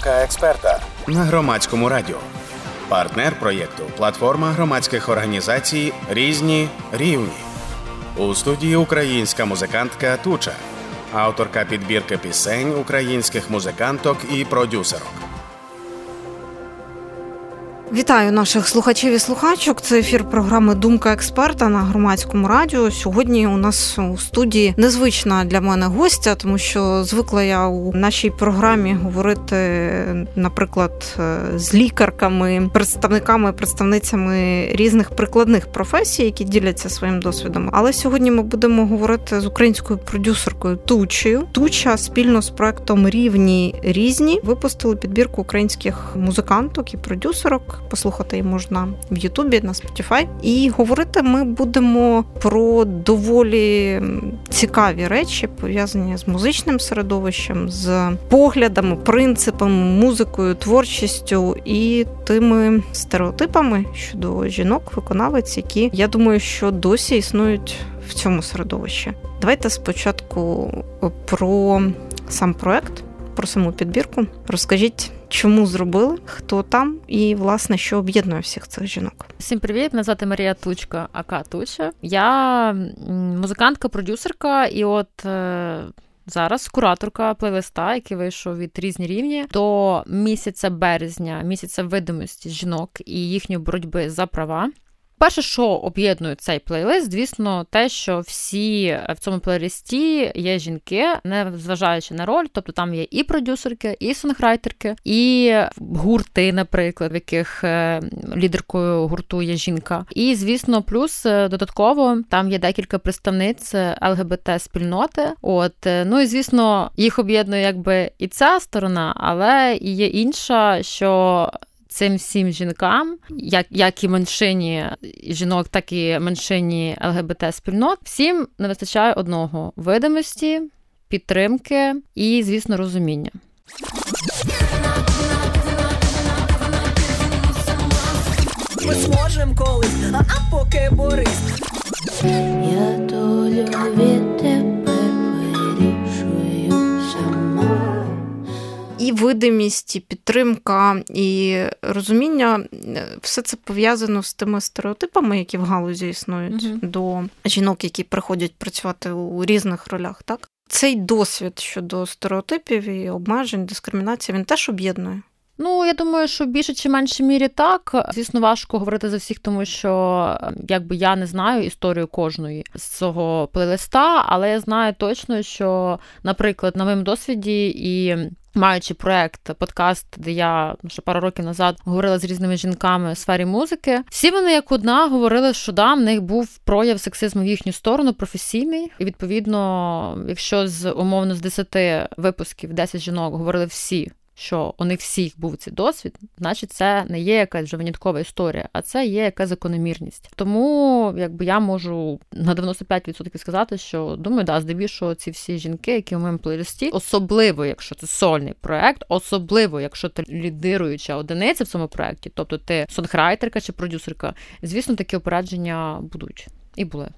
Думка експерта на громадському радіо. Партнер проєкту платформа громадських організацій Різні рівні. У студії українська музикантка Туча, авторка підбірки пісень українських музиканток і продюсерок. Вітаю наших слухачів і слухачок. Це ефір програми Думка експерта на громадському радіо. Сьогодні у нас у студії незвична для мене гостя, тому що звикла я у нашій програмі говорити, наприклад, з лікарками, представниками, представницями різних прикладних професій, які діляться своїм досвідом. Але сьогодні ми будемо говорити з українською продюсеркою Тучею. Туча спільно з проектом Рівні різні випустили підбірку українських музиканток і продюсерок. Послухати її можна в Ютубі на Spotify. І говорити ми будемо про доволі цікаві речі, пов'язані з музичним середовищем, з поглядами, принципами, музикою, творчістю і тими стереотипами щодо жінок, виконавець, які я думаю, що досі існують в цьому середовищі. Давайте спочатку про сам проект, про саму підбірку. Розкажіть. Чому зробили, хто там, і власне що об'єднує всіх цих жінок? Всім привіт! Мене звати Марія Тучка, Ака Туча. Я музикантка, продюсерка, і от е, зараз кураторка плейлиста, який вийшов від різні рівні до місяця березня, місяця видимості жінок і їхньої боротьби за права. Перше, що об'єднує цей плейлист, звісно, те, що всі в цьому плейлисті є жінки, не зважаючи на роль, тобто там є і продюсерки, і сонграйтерки, і гурти, наприклад, в яких е, лідеркою гурту є жінка. І, звісно, плюс е, додатково там є декілька представниць ЛГБТ-спільноти. От е, ну і звісно, їх об'єднує якби і ця сторона, але і є інша, що цим всім жінкам, як як і меншині жінок, так і меншині ЛГБТ-спільнот, всім не вистачає одного видимості, підтримки і, звісно, розуміння. Ми зможемо колись, а поки Борис. Я долю видимість, і підтримка, і розуміння все це пов'язано з тими стереотипами, які в галузі існують угу. до жінок, які приходять працювати у різних ролях. Так цей досвід щодо стереотипів і обмежень, дискримінації він теж об'єднує. Ну, я думаю, що в більше чи меншій мірі так. Звісно, важко говорити за всіх, тому що якби я не знаю історію кожної з цього плейлиста, але я знаю точно, що, наприклад, на моєму досвіді і. Маючи проект, подкаст, де я ну, ще пару років назад говорила з різними жінками у сфері музики, всі вони як одна говорили, що да, в них був прояв сексизму в їхню сторону, професійний. І відповідно, якщо з умовно з 10 випусків 10 жінок говорили всі, що у них всіх був цей досвід, значить, це не є якась вже виняткова історія, а це є якась закономірність. Тому якби я можу на 95% сказати, що думаю, да, здебільшого ці всі жінки, які у моєму плейлисті, особливо, якщо це сольний проект, особливо, якщо ти лідируюча одиниця в цьому проекті, тобто ти сонграйтерка чи продюсерка, звісно, такі опередження будуть і були.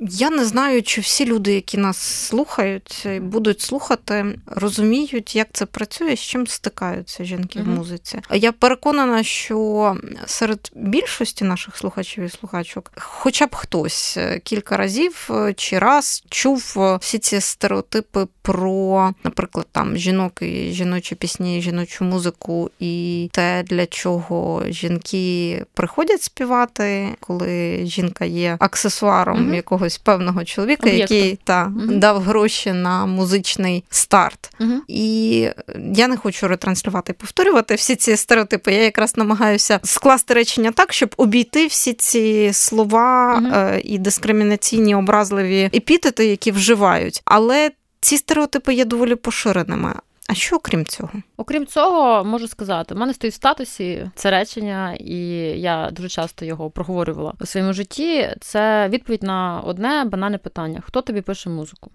Я не знаю, чи всі люди, які нас слухають, будуть слухати, розуміють, як це працює, з чим стикаються жінки uh-huh. в музиці. Я переконана, що серед більшості наших слухачів і слухачок, хоча б хтось кілька разів чи раз чув всі ці стереотипи про, наприклад, там жінок і жіночі пісні, жіночу музику, і те, для чого жінки приходять співати, коли жінка є аксесуаром uh-huh. якогось якогось певного чоловіка, Об'єктом. який та угу. дав гроші на музичний старт. Угу. І я не хочу ретранслювати і повторювати всі ці стереотипи. Я якраз намагаюся скласти речення так, щоб обійти всі ці слова угу. і дискримінаційні образливі епітети, які вживають. Але ці стереотипи є доволі поширеними. А що окрім цього? Окрім цього, можу сказати, в мене стоїть в статусі це речення, і я дуже часто його проговорювала у своєму житті. Це відповідь на одне банальне питання: хто тобі пише музику?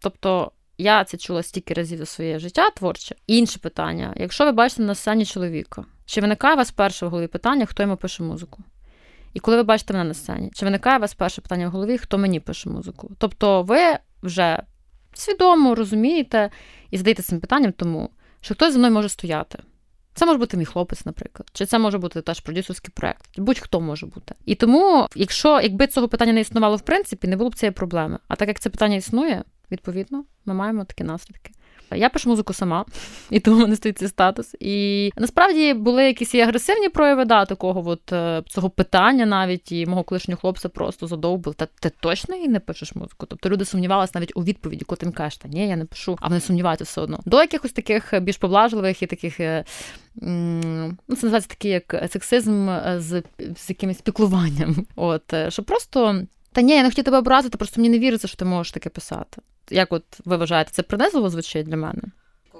Тобто. Я це чула стільки разів за своє життя творче. Інше питання: якщо ви бачите на сцені чоловіка, чи виникає у вас перше в голові питання, хто йому пише музику? І коли ви бачите мене на сцені, чи виникає у вас перше питання в голові, хто мені пише музику? Тобто, ви вже свідомо розумієте і задаєте цим питанням тому, що хтось за мною може стояти. Це може бути мій хлопець, наприклад, чи це може бути теж продюсерський проект. Будь-хто може бути. І тому, якщо якби цього питання не існувало в принципі, не було б цієї проблеми. А так як це питання існує, відповідно, ми маємо такі наслідки. Я пишу музику сама, і тому в мене стоїть цей статус. І насправді були якісь і агресивні прояви да, такого от, е, цього питання навіть і мого колишнього хлопця просто задовбив. Та ти точно і не пишеш музику? Тобто люди сумнівалися навіть у відповіді, коли ти кажеш, та ні, я не пишу, а вони сумніваються все одно. До якихось таких більш поблажливих і таких. Е, ну, Це називається такий як сексизм е, з з якимось піклуванням. От, Що просто. Та ні, я не хотів тебе образити, просто мені не віриться, що ти можеш таке писати. Як от ви вважаєте, це принизливо звучить для мене?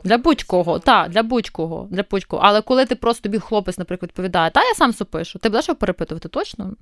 Для будь-кого, так, для будь-кого, для будь-кого. Але коли ти просто тобі хлопець, наприклад, відповідає, та я сам супишу, ти будеш його перепитувати точно?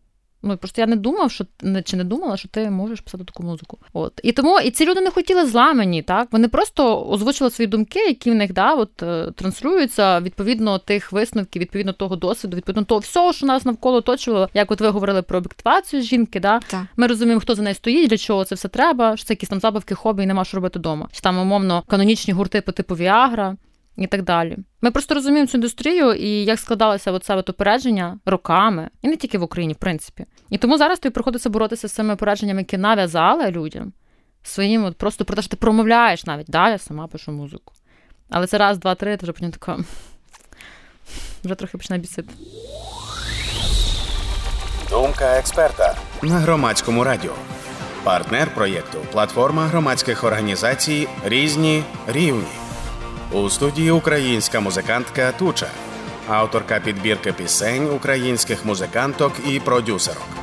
Ну просто я не думав, що чи не думала, що ти можеш писати таку музику. От і тому і ці люди не хотіли зла мені, так вони просто озвучили свої думки, які в них да, от е, транслюються відповідно тих висновків, відповідно того досвіду, відповідно того всього, що нас навколо оточувало. Як от ви говорили про об'єктивацію жінки, да так. ми розуміємо, хто за нею стоїть, для чого це все треба. Що це якісь там забавки, хобі і нема що робити вдома. Чи там умовно канонічні гурти по типу Віагра і так далі. Ми просто розуміємо цю індустрію і як складалося от упередження роками, і не тільки в Україні, в принципі. І тому зараз тобі приходиться боротися з цими упередженнями, які нав'язали людям своїм, от просто про те, що ти промовляєш навіть, да, я сама пишу музику. Але це раз, два, три, ти вже потім така вже трохи починає бісити. Думка експерта на громадському радіо. Партнер проєкту платформа громадських організацій різні рівні. У студії українська музикантка Туча, авторка підбірки пісень українських музиканток і продюсерок.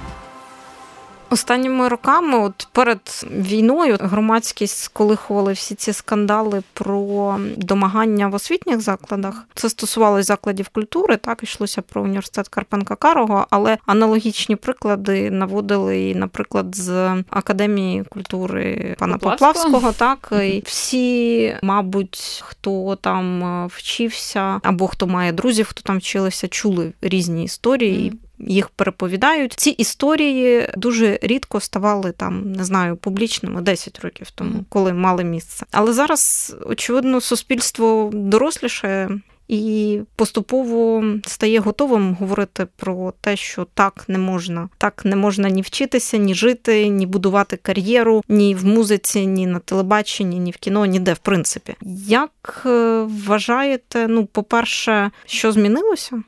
Останніми роками, от перед війною, громадськість сколихували всі ці скандали про домагання в освітніх закладах. Це стосувалося закладів культури, так йшлося про університет Карпенка Карого, але аналогічні приклади наводили, наприклад, з академії культури пана Поплавського. Так і всі, мабуть, хто там вчився, або хто має друзів, хто там вчилися, чули різні історії. Їх переповідають. Ці історії дуже рідко ставали там, не знаю, публічними 10 років тому, коли мали місце. Але зараз, очевидно, суспільство доросліше. І поступово стає готовим говорити про те, що так не можна. Так не можна ні вчитися, ні жити, ні будувати кар'єру, ні в музиці, ні на телебаченні, ні в кіно, ніде в принципі. Як е, вважаєте, ну, по-перше, що змінилося?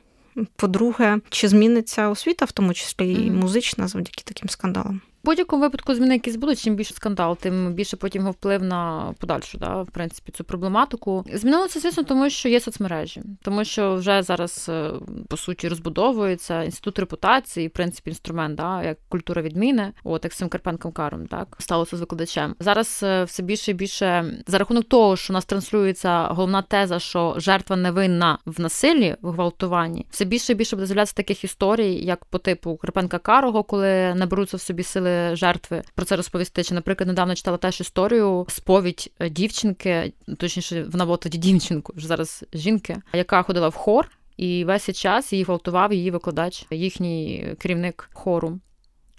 По-друге, чи зміниться освіта, в тому числі і музична, завдяки таким скандалам? Будь-якому випадку зміни якісь будуть, чим більше скандал, тим більше потім його вплив на подальшу, да, в принципі, цю проблематику. Змінилося, звісно, тому що є соцмережі, тому що вже зараз е, по суті розбудовується інститут репутації, в принципі, інструмент, да, як культура відміни, от як з цим Карпенком Каром, так сталося з викладачем. Зараз е, все більше і більше за рахунок того, що у нас транслюється головна теза, що жертва невинна в насиллі, в гвалтуванні, все більше і більше буде з'являтися таких історій, як по типу Карпенка Карого, коли наберуться в собі сили жертви про це розповісти. Чи, наприклад, недавно читала теж історію сповідь е, дівчинки, точніше, вона була тоді дівчинку, вже зараз жінки, яка ходила в хор. І весь час її гвалтував її викладач, їхній керівник хору.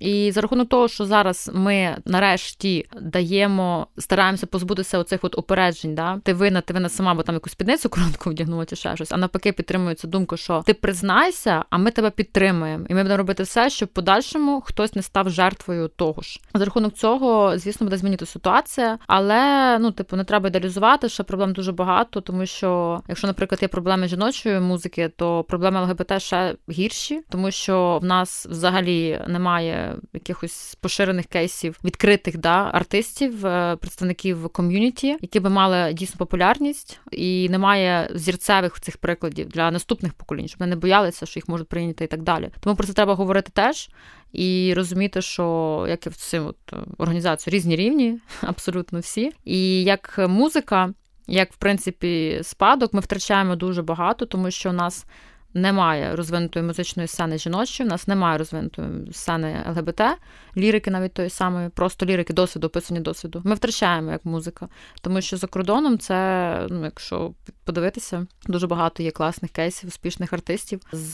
І за рахунок того, що зараз ми нарешті даємо, стараємося позбутися оцих от опереджень, да ти винна, ти винна сама, бо там якусь спідницю коротку вдягнула чи ще щось. А навпаки, підтримується думка, що ти признайся, а ми тебе підтримуємо, і ми будемо робити все, щоб в подальшому хтось не став жертвою того ж. За рахунок цього, звісно, буде змінити ситуація, але ну, типу, не треба ідеалізувати, що проблем дуже багато, тому що якщо, наприклад, є проблеми жіночої музики, то проблеми ЛГБТ ще гірші, тому що в нас взагалі немає якихось поширених кейсів відкритих да, артистів, е, представників ком'юніті, які би мали дійсно популярність, і немає зірцевих цих прикладів для наступних поколінь, щоб вони не боялися, що їх можуть прийняти і так далі. Тому про це треба говорити теж. І розуміти, що як і в цим от е, організацію різні рівні, абсолютно всі. І як музика, як в принципі спадок, ми втрачаємо дуже багато, тому що у нас немає розвинутої музичної сцени жіночої, в нас немає розвинутої сцени ЛГБТ, лірики навіть тої самої, просто лірики досвіду, описання досвіду. Ми втрачаємо як музика. Тому що за кордоном це, ну, якщо подивитися, дуже багато є класних кейсів, успішних артистів з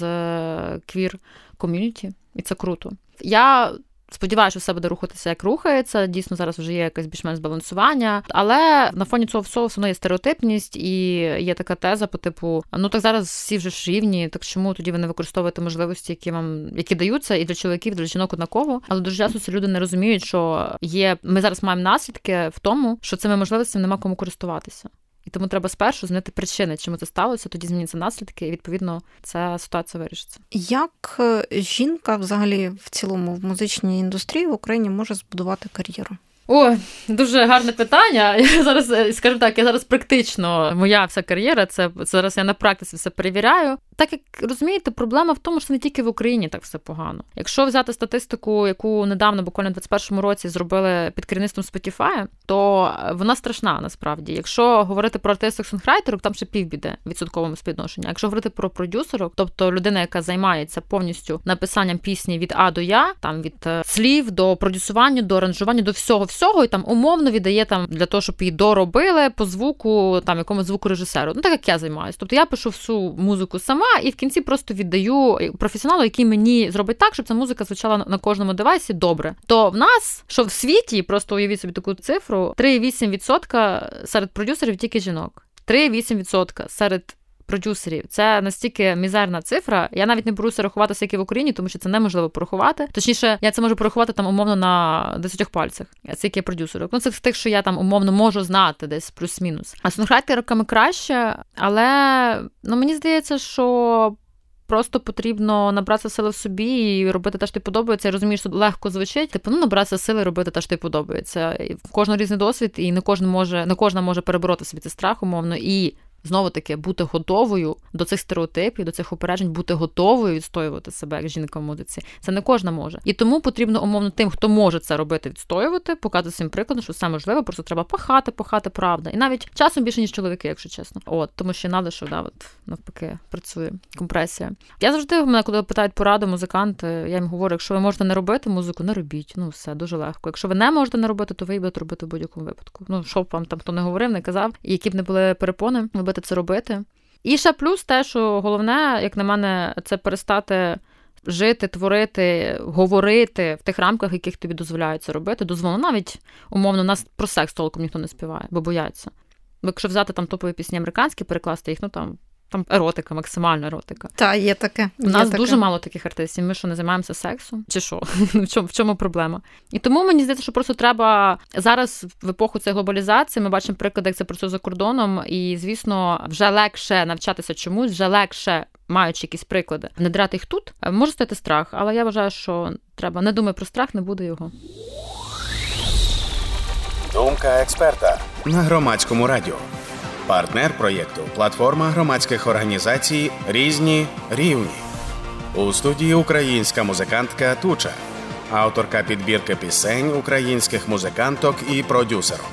квір ком'юніті, і це круто. Я Сподіваюся, що все буде рухатися, як рухається. Дійсно, зараз вже є якесь більш-менш збалансування. Але на фоні цього всього все одно є стереотипність і є така теза по типу: ну так зараз всі вже ж рівні, так чому тоді ви не використовуєте можливості, які вам які даються, і для чоловіків, і для жінок однаково. Але дуже часто ці люди не розуміють, що є. Ми зараз маємо наслідки в тому, що цими можливостями нема кому користуватися. І тому треба спершу знати причини, чому це сталося, тоді зміняться наслідки, і відповідно ця ситуація вирішиться. Як е, жінка взагалі в цілому в музичній індустрії в Україні може збудувати кар'єру? О, дуже гарне питання. Я зараз е, скажу так, я зараз практично моя вся кар'єра. Це зараз я на практиці все перевіряю. Так як розумієте, проблема в тому, що не тільки в Україні так все погано. Якщо взяти статистику, яку недавно, буквально в 21-му році, зробили під керівництвом Spotify, то вона страшна насправді. Якщо говорити про артисток сонграйтерок, там ще півбіде відсотковому співвідношенні. Якщо говорити про продюсерок, тобто людина, яка займається повністю написанням пісні від А до Я, там від е, слів до продюсування, до аранжування, до всього всього, і там умовно віддає там для того, щоб її доробили по звуку, там якомусь звукорежисеру. Ну так як я займаюся. Тобто я пишу всю музику сама і в кінці просто віддаю професіоналу, який мені зробить так, щоб ця музика звучала на кожному девайсі добре. То в нас, що в світі, просто уявіть собі таку цифру: 3,8% серед продюсерів тільки жінок. 3,8% серед продюсерів. Це настільки мізерна цифра. Я навіть не беруся рахувати, скільки в Україні, тому що це неможливо порахувати. Точніше, я це можу порахувати там умовно на 10 пальцях. Скільки продюсерів. Ну це з тих, що я там умовно можу знати, десь плюс-мінус. А роками краще, але ну мені здається, що. Просто потрібно набратися сили в собі і робити те, що тобі подобається. Я розумію, що легко звучить. Типу, ну набратися сили, робити те, що тобі подобається. В кожного різний досвід, і не кожен може, не кожна може перебороти собі цей страх, умовно, і знову таки бути готовою до цих стереотипів, до цих упереджень, бути готовою відстоювати себе як жінка в музиці. Це не кожна може. І тому потрібно умовно тим, хто може це робити, відстоювати, показувати своїм прикладом, що все можливо, просто треба пахати, пахати, правда. І навіть часом більше ніж чоловіки, якщо чесно. От тому що надо, що да, от навпаки працює компресія. Я завжди мене, коли питають пораду музиканти, я їм говорю, якщо ви можете не робити музику, не робіть. Ну все дуже легко. Якщо ви не можете не робити, то ви будете робити в будь-якому випадку. Ну що б вам там хто не говорив, не казав, і які б не були перепони, ви будете це робити. І ще плюс те, що головне, як на мене, це перестати жити, творити, говорити в тих рамках, яких тобі дозволяють це робити. Дозволено навіть умовно, нас про секс толком ніхто не співає, бо бояться. Бо якщо взяти там топові пісні американські, перекласти їх, ну там там еротика, максимальна еротика. Та, є таке. У нас таке. дуже мало таких артистів. Ми що не займаємося сексом? Чи що? В чому в чому проблема? І тому мені здається, що просто треба зараз в епоху цієї глобалізації. Ми бачимо приклади, як це працює за кордоном, і звісно, вже легше навчатися чомусь, вже легше. Маючи якісь приклади, не драти їх тут, може стати страх, але я вважаю, що треба не думай про страх, не буде його. Думка експерта на громадському радіо. Партнер проєкту платформа громадських організацій Різні рівні. У студії українська музикантка Туча, авторка підбірки пісень українських музиканток і продюсерок.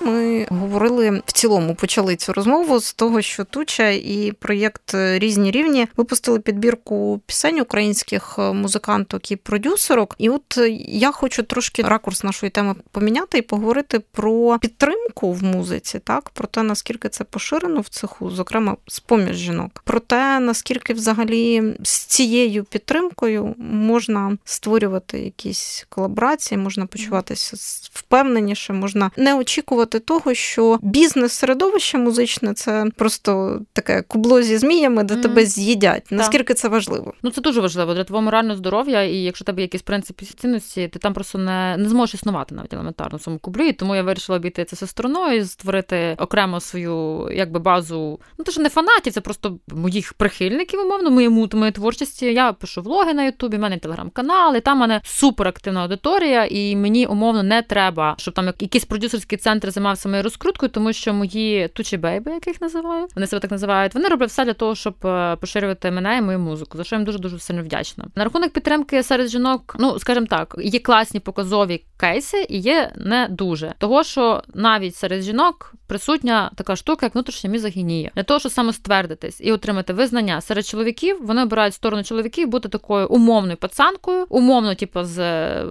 Ми говорили в цілому, почали цю розмову з того, що Туча і проєкт різні рівні випустили підбірку пісень українських музиканток і продюсерок. І от я хочу трошки ракурс нашої теми поміняти і поговорити про підтримку в музиці, так про те, наскільки це поширено в цеху, зокрема з поміж жінок, про те, наскільки взагалі з цією підтримкою можна створювати якісь колаборації, можна почуватися впевненіше, можна не очікувати того, що бізнес-середовище музичне це просто таке кубло зі зміями, де mm. тебе з'їдять. Наскільки це важливо? Ну це дуже важливо для твого морального здоров'я, і якщо тебе якісь принципи цінності, ти там просто не не зможеш існувати навіть елементарно в цьому кублі. І тому я вирішила обійти це все стороною, створити окремо свою якби базу. Ну то що не фанатів, це просто моїх прихильників, умовно, моєму моєї творчості. Я пишу влоги на Ютубі, в мене телеграм-канал, і там в мене суперактивна аудиторія, і мені умовно не треба, щоб там якісь продюсерські центри займався моєю розкруткою, тому що мої тучі бейби, як їх називаю, вони себе так називають. Вони роблять все для того, щоб е, поширювати мене і мою музику, за що я їм дуже дуже сильно вдячна. На рахунок підтримки серед жінок, ну скажімо так, є класні показові кейси і є не дуже. Того, що навіть серед жінок присутня така штука, як внутрішня мізогінія, для того, щоб самоствердитись і отримати визнання серед чоловіків, вони обирають сторону чоловіків бути такою умовною пацанкою, умовно, типу, з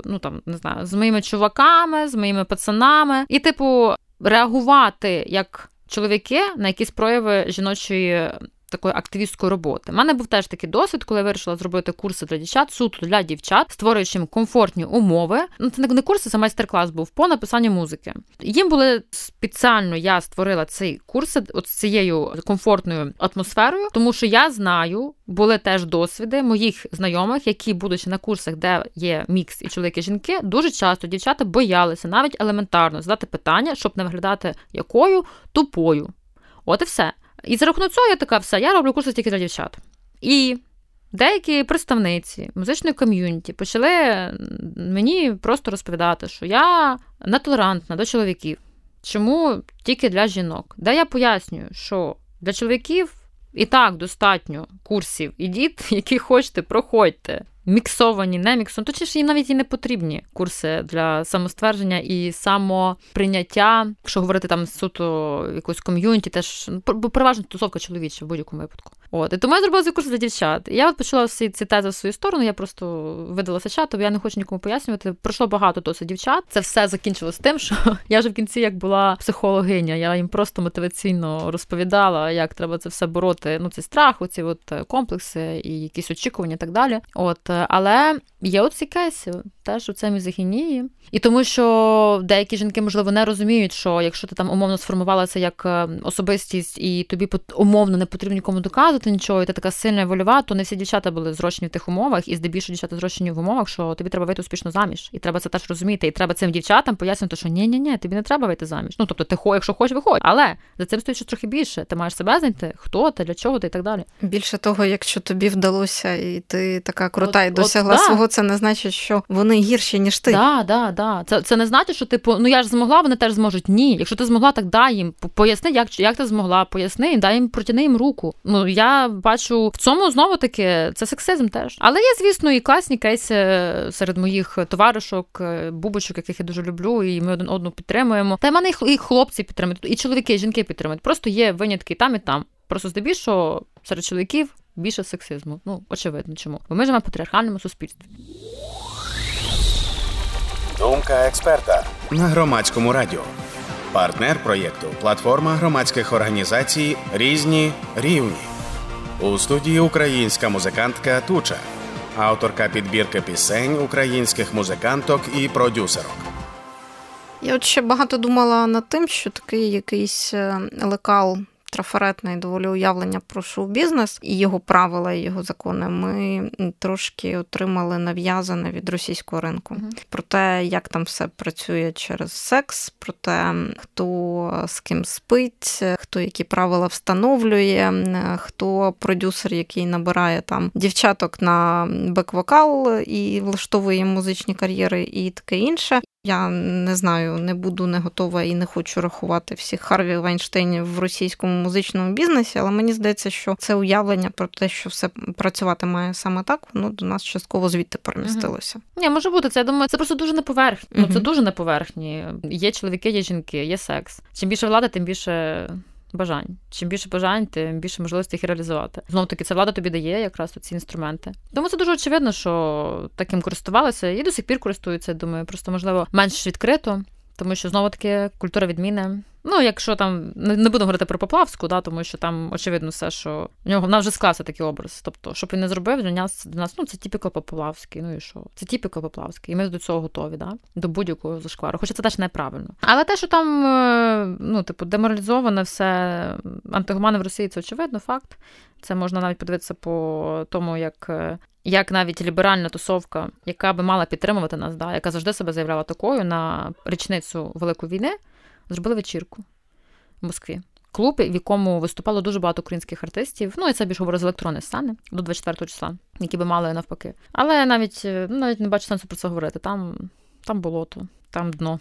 ну там не знаю, з моїми чуваками, з моїми пацанами, і типу реагувати як чоловіки на якісь прояви жіночої такої активістської роботи. У мене був теж такий досвід, коли я вирішила зробити курси для дівчат, суто для дівчат, створюючи їм комфортні умови. Ну це не курси, це майстер-клас був по написанню музики. Їм були спеціально я створила цей курс от з цією комфортною атмосферою, тому що я знаю, були теж досвіди моїх знайомих, які, будучи на курсах, де є мікс і чоловіки і жінки, дуже часто дівчата боялися навіть елементарно задати питання, щоб не виглядати якою тупою. От і все. І за рахунок цього я така все, я роблю курси тільки для дівчат. І деякі представниці музичної ком'юніті почали мені просто розповідати, що я нетолерантна до чоловіків. Чому тільки для жінок? Де я пояснюю, що для чоловіків і так достатньо курсів. Ідіть, які хочете, проходьте міксовані, не міксовані, то чи ж їм навіть і не потрібні курси для самоствердження і самоприйняття, якщо говорити там суто якусь ком'юніті, теж бо переважно тусовка чоловіча в будь-якому випадку. От і тому я зробила курс для дівчат. Я от почала всі ці тези в свою сторону. Я просто видалася чатом, я не хочу нікому пояснювати. Пройшло багато досить дівчат. Це все закінчилось тим, що я вже в кінці як була психологиня. Я їм просто мотиваційно розповідала, як треба це все бороти. Ну, цей страх, оці от комплекси і якісь очікування, і так далі. От але є от ці теж у це мізогінії. І тому, що деякі жінки, можливо, не розуміють, що якщо ти там умовно сформувалася як е, особистість, і тобі умовно не потрібно нікому доказувати нічого, і ти така сильна і вольова, то не всі дівчата були зрощені в тих умовах, і здебільшого дівчата зрощені в умовах, що тобі треба вийти успішно заміж. І треба це теж розуміти. І треба цим дівчатам пояснити, що ні, ні, ні, тобі не треба вийти заміж. Ну тобто, ти якщо хочеш, виходь. Але за цим стоїть щось трохи більше. Ти маєш себе знайти, хто ти, для чого ти і так далі. Більше того, якщо тобі вдалося, і ти така крута і досягла от, свого, це не значить, що вони гірші, ніж ти. Да, да, да. Це це не значить, що типу, ну я ж змогла, вони теж зможуть. Ні. Якщо ти змогла, так дай їм. Поясни, як як ти змогла, поясни і дай їм протяни їм руку. Ну я бачу в цьому знову таки це сексизм теж. Але є, звісно, і класні кейси серед моїх товаришок, бубочок, яких я дуже люблю, і ми один одну підтримуємо. Та й мене і хлопці підтримують, і чоловіки, і жінки підтримують. Просто є винятки там і там. Просто здебільшого серед чоловіків більше сексизму. Ну, очевидно, чому. Бо ми живемо в патріархальному суспільстві. Думка експерта на громадському радіо. Партнер проєкту платформа громадських організацій Різні рівні. У студії українська музикантка Туча, авторка підбірки пісень українських музиканток і продюсерок. Я от ще багато думала над тим, що такий якийсь е, лекал трафаретне і доволі уявлення про шоу-бізнес і його правила, і його закони, ми трошки отримали нав'язане від російського ринку. uh Про те, як там все працює через секс, про те, хто з ким спить, хто які правила встановлює, хто продюсер, який набирає там дівчаток на бек-вокал і влаштовує музичні кар'єри, і таке інше. Я не знаю, не буду не готова і не хочу рахувати всіх Харві Вайнштейнів в російському музичному бізнесі, але мені здається, що це уявлення про те, що все працювати має саме так, воно до нас частково звідти перемістилося. Угу. Ні, може бути. Це я думаю, це просто дуже на поверхні. Угу. Ну це дуже на поверхні. Є чоловіки, є жінки, є секс. Чим більше влади, тим більше бажань. Чим більше бажань, тим більше можливостей їх реалізувати. Знову таки, це влада тобі дає якраз ці інструменти. Тому це дуже очевидно, що таким користувалися і до сих пір користуються. Думаю, просто можливо менш відкрито, тому що знову таки культура відміни. Ну, якщо там не будемо говорити про Поплавську, да, тому що там очевидно все, що в нього в вже склався такий образ. Тобто, щоб він не зробив, для нас для нас ну це тіпіко Поплавський. Ну і що? Це тіпіко Поплавський. І ми до цього готові, да? до будь-якого зашквару. Хоча це теж неправильно. Але те, що там е, ну, типу, деморалізоване все антигумани в Росії, це очевидно факт. Це можна навіть подивитися по тому, як. Е, як навіть ліберальна тусовка, яка би мала підтримувати нас, да, яка завжди себе заявляла такою на річницю Великої війни, зробили вечірку в Москві. Клуб, в якому виступало дуже багато українських артистів. Ну і це більш говорить з електронної сцени до 24 числа, які би мали навпаки. Але навіть е, ну, навіть не бачу сенсу про це говорити. Там, Там болото, там дно.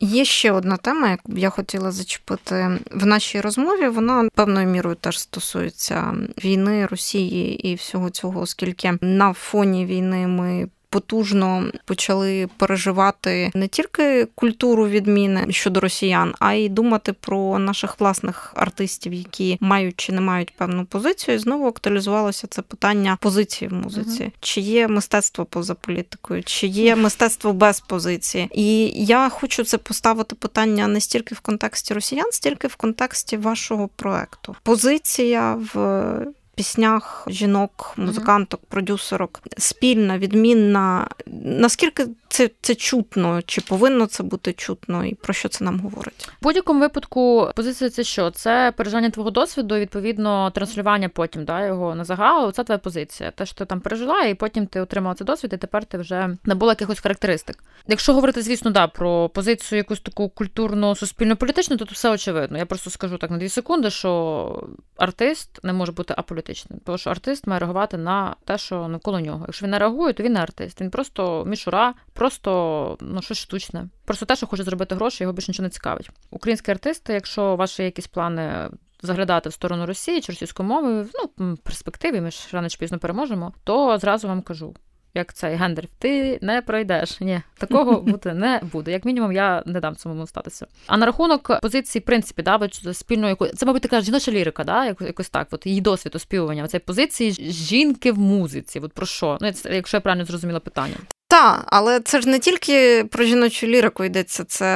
Є ще одна тема, яку б я хотіла зачепити в нашій розмові. Вона певною мірою теж стосується війни Росії і всього цього, оскільки на фоні війни ми потужно почали переживати не тільки культуру відміни щодо росіян, а й думати про наших власних артистів, які мають чи не мають певну позицію. І знову актуалізувалося це питання позиції в музиці. uh Чи є мистецтво поза політикою, чи є мистецтво без позиції? І я хочу це поставити питання не стільки в контексті росіян, стільки в контексті вашого проекту. Позиція в піснях жінок, музиканток, продюсерок спільна, відмінна. Наскільки це це чутно, чи повинно це бути чутно, і про що це нам говорить? В будь-якому випадку позиція це що? Це переживання твого досвіду, відповідно, транслювання потім да, його на загал. Це твоя позиція. Те, що ти там пережила, і потім ти отримала цей досвід, і тепер ти вже набула якихось характеристик. Якщо говорити, звісно, да, про позицію якусь таку культурно суспільно політичну, то тут все очевидно. Я просто скажу так на дві секунди, що артист не може бути аполітичним, тому що артист має реагувати на те, що навколо нього. Якщо він не реагує, то він не артист. Він просто мішура, просто ну щось штучне. Просто те, що хоче зробити гроші, його більше нічого не цікавить. Українські артисти, якщо ваші якісь плани. Заглядати в сторону Росії чи російської мови, ну, в перспективі, ми ж рано чи пізно переможемо, то зразу вам кажу: як цей гендер, ти не пройдеш. Ні, такого бути не буде. Як мінімум, я не дам цьому статися. А на рахунок позиції, в принципі, да, спільної якої це, мабуть, така жіноча лірика, да, якось так. От її досвід оспівування цієї позиції жінки в музиці. От про що? Ну, якщо я правильно зрозуміла питання. Так, але це ж не тільки про жіночу лірику йдеться. Це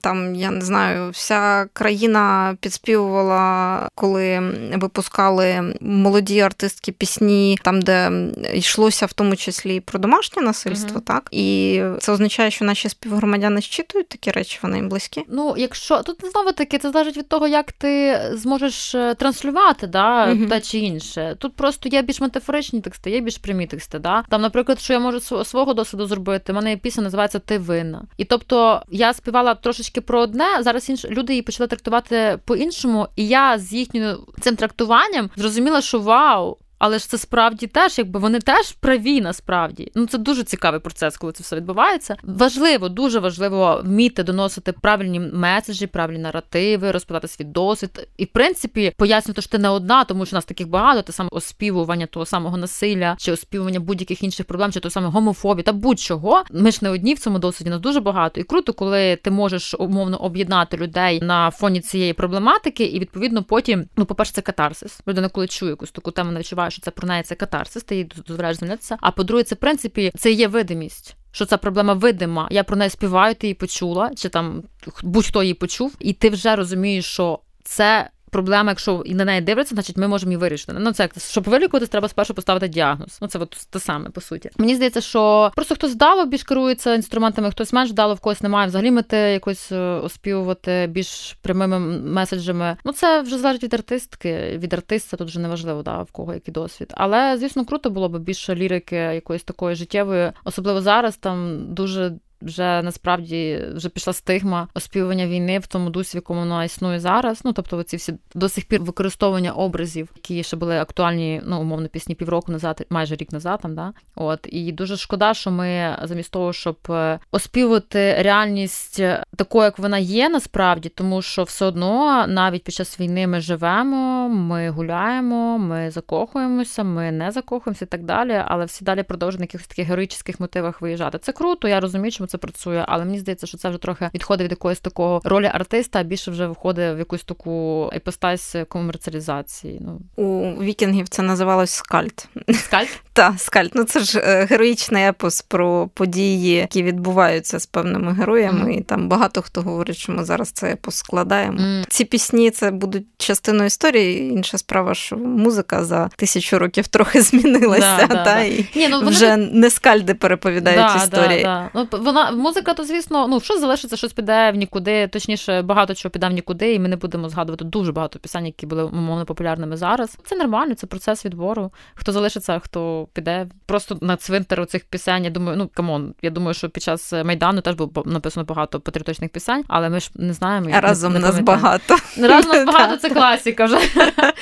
там, я не знаю, вся країна підспівувала, коли випускали молоді артистки пісні, там, де йшлося в тому числі і про домашнє насильство, uh так? І це означає, що наші співгромадяни щитують такі речі, вони їм близькі. Ну, якщо тут знову таки це залежить від того, як ти зможеш е, транслювати, да, uh те чи інше. Тут просто є більш метафоричні тексти, є більш прямі тексти. Да? Там, наприклад, що я можу свого досвіду зробити. У мене пісня називається Ти винна. І тобто я співала трошечки про одне, зараз інш люди її почали трактувати по-іншому, і я з їхнім цим трактуванням зрозуміла, що вау, але ж це справді теж, якби вони теж праві насправді. Ну це дуже цікавий процес, коли це все відбувається. Важливо, дуже важливо вміти доносити правильні меседжі, правильні наративи, розповідати свій досвід. І в принципі пояснювати, що ти не одна, тому що нас таких багато, те саме оспівування того самого насилля, чи оспівування будь-яких інших проблем, чи того саме гомофобії та будь-чого. Ми ж не одні в цьому досвіді, нас дуже багато. І круто, коли ти можеш умовно об'єднати людей на фоні цієї проблематики, і відповідно потім, ну, по перше, це катарсис. Людина, коли чує якусь таку тему, не відчуває що це про неї це катарсис, ти їй дозволяєш звільнитися. А по-друге, це в принципі це є видимість. Що ця проблема видима? Я про неї співаю, ти її почула, чи там будь-хто її почув, і ти вже розумієш, що це проблема, якщо і на неї дивляться, значить ми можемо її вирішити. Ну це щоб вилікуватись, треба спершу поставити діагноз. Ну це от те саме по суті. Мені здається, що просто хтось вдало більш керується інструментами, хтось менш вдало, в когось немає взагалі мети якось е, оспівувати більш прямими меседжами. Ну це вже залежить від артистки, від артиста тут вже не важливо, да, в кого який досвід. Але звісно, круто було б більше лірики якоїсь такої життєвої, особливо зараз там дуже вже насправді вже пішла стигма оспівування війни в тому дусі, в якому вона існує зараз. Ну тобто, оці всі до сих пір використовування образів, які ще були актуальні, ну умовно пісні півроку назад, майже рік назад. Там да от і дуже шкода, що ми замість того, щоб е, оспівати реальність такою, як вона є, насправді, тому що все одно навіть під час війни ми живемо, ми гуляємо, ми закохуємося, ми не закохуємося і так далі. Але всі далі продовжують на якихось таких героїчних мотивах виїжджати. Це круто. Я розумію, чому це працює, але мені здається, що це вже трохи відходить від якоїсь такого ролі артиста, а більше вже входить в якусь таку епостась комерціалізації. Ну у вікінгів це називалось скальт. Скальд? Так, скальд. Ну це ж е, героїчний епос про події, які відбуваються з певними героями. Мм. І там багато хто говорить, що ми зараз це епос складаємо. Мм. Ці пісні це будуть частиною історії. Інша справа, що музика за тисячу років трохи змінилася, да, та да, і Ні, ну, вже не скальди переповідають історії. Ну, вона музика, то звісно, ну що залишиться, щось піде в нікуди. Точніше, багато чого піде в нікуди, і ми не будемо згадувати дуже багато пісень, які були умовно популярними зараз. Це нормально, це процес відбору. Хто залишиться, хто піде. Просто на цвинтар цих пісень. Я думаю, ну come on. Я думаю, що під час майдану теж було написано багато патріотичних пісень, але ми ж не знаємо. А разом не, нас багато. Разом нас багато це класіка вже.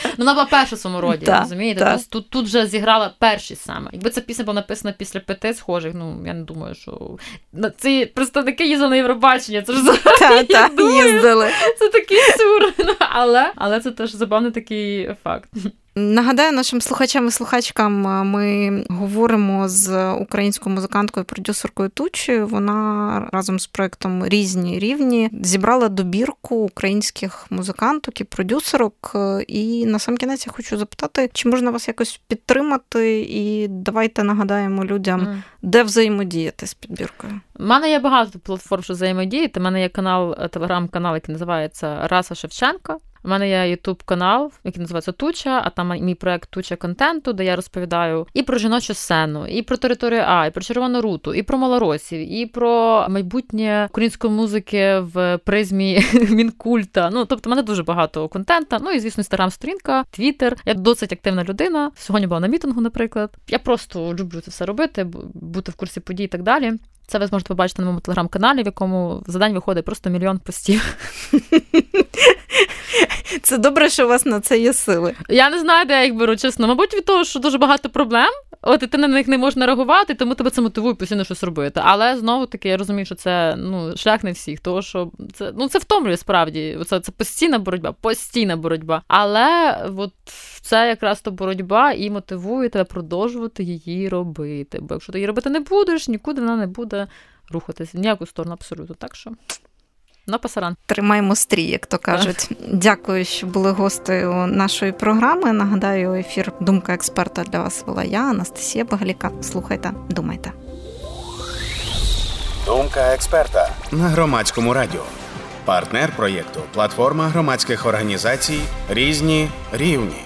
Ну, вона була перша в своєму роді, розумієте? Тут тут вже зіграла перші саме. Якби ця пісня була написана після п'яти схожих, ну я не думаю, що ці представники їздили на Євробачення. Це ж та, та, їздили. Це такий сюр. Ну, але але це теж забавний такий факт. Нагадаю нашим слухачам і слухачкам, ми говоримо з українською музиканткою, продюсеркою Тучею. Вона разом з проектом Різні рівні зібрала добірку українських музиканток і продюсерок. І на сам кінець я хочу запитати, чи можна вас якось підтримати, і давайте нагадаємо людям, mm. де взаємодіяти з підбіркою. У мене є багато платформ, що взаємодіяти. У мене є канал, телеграм-канал, який називається Раса Шевченка. У мене є ютуб канал, який називається Туча, а там мій проект Туча контенту, де я розповідаю і про жіночу сцену, і про територію А, і про червону руту, і про малоросів, і про майбутнє української музики в призмі мінкульта. Ну тобто, мене дуже багато контента. Ну і звісно, інстаграм-сторінка, твіттер. Я досить активна людина. Сьогодні була на мітингу, наприклад. Я просто люблю це все робити, бути в курсі подій і так далі. Це ви зможете побачити на моєму телеграм-каналі, в якому за день виходить просто мільйон постів. Це добре, що у вас на це є сили. Я не знаю, де я їх беру, чесно. Мабуть, від того, що дуже багато проблем. От і ти на них не можеш реагувати, тому тебе це мотивує постійно щось робити. Але знову таки я розумію, що це ну шлях не всіх, тому що це ну це втомлює справді. Це це постійна боротьба, постійна боротьба. Але от це якраз то боротьба і мотивує тебе продовжувати її робити. Бо якщо ти її робити не будеш, нікуди вона не буде рухатися ніяку сторону абсолютно. Так що. На пасаран. Тримаємо стрій, як то кажуть. Дякую, що були гостею нашої програми. Нагадаю, ефір Думка експерта для вас вела я, Анастасія Багаліка. Слухайте, думайте. Думка експерта на громадському радіо. Партнер проєкту Платформа громадських організацій Різні рівні.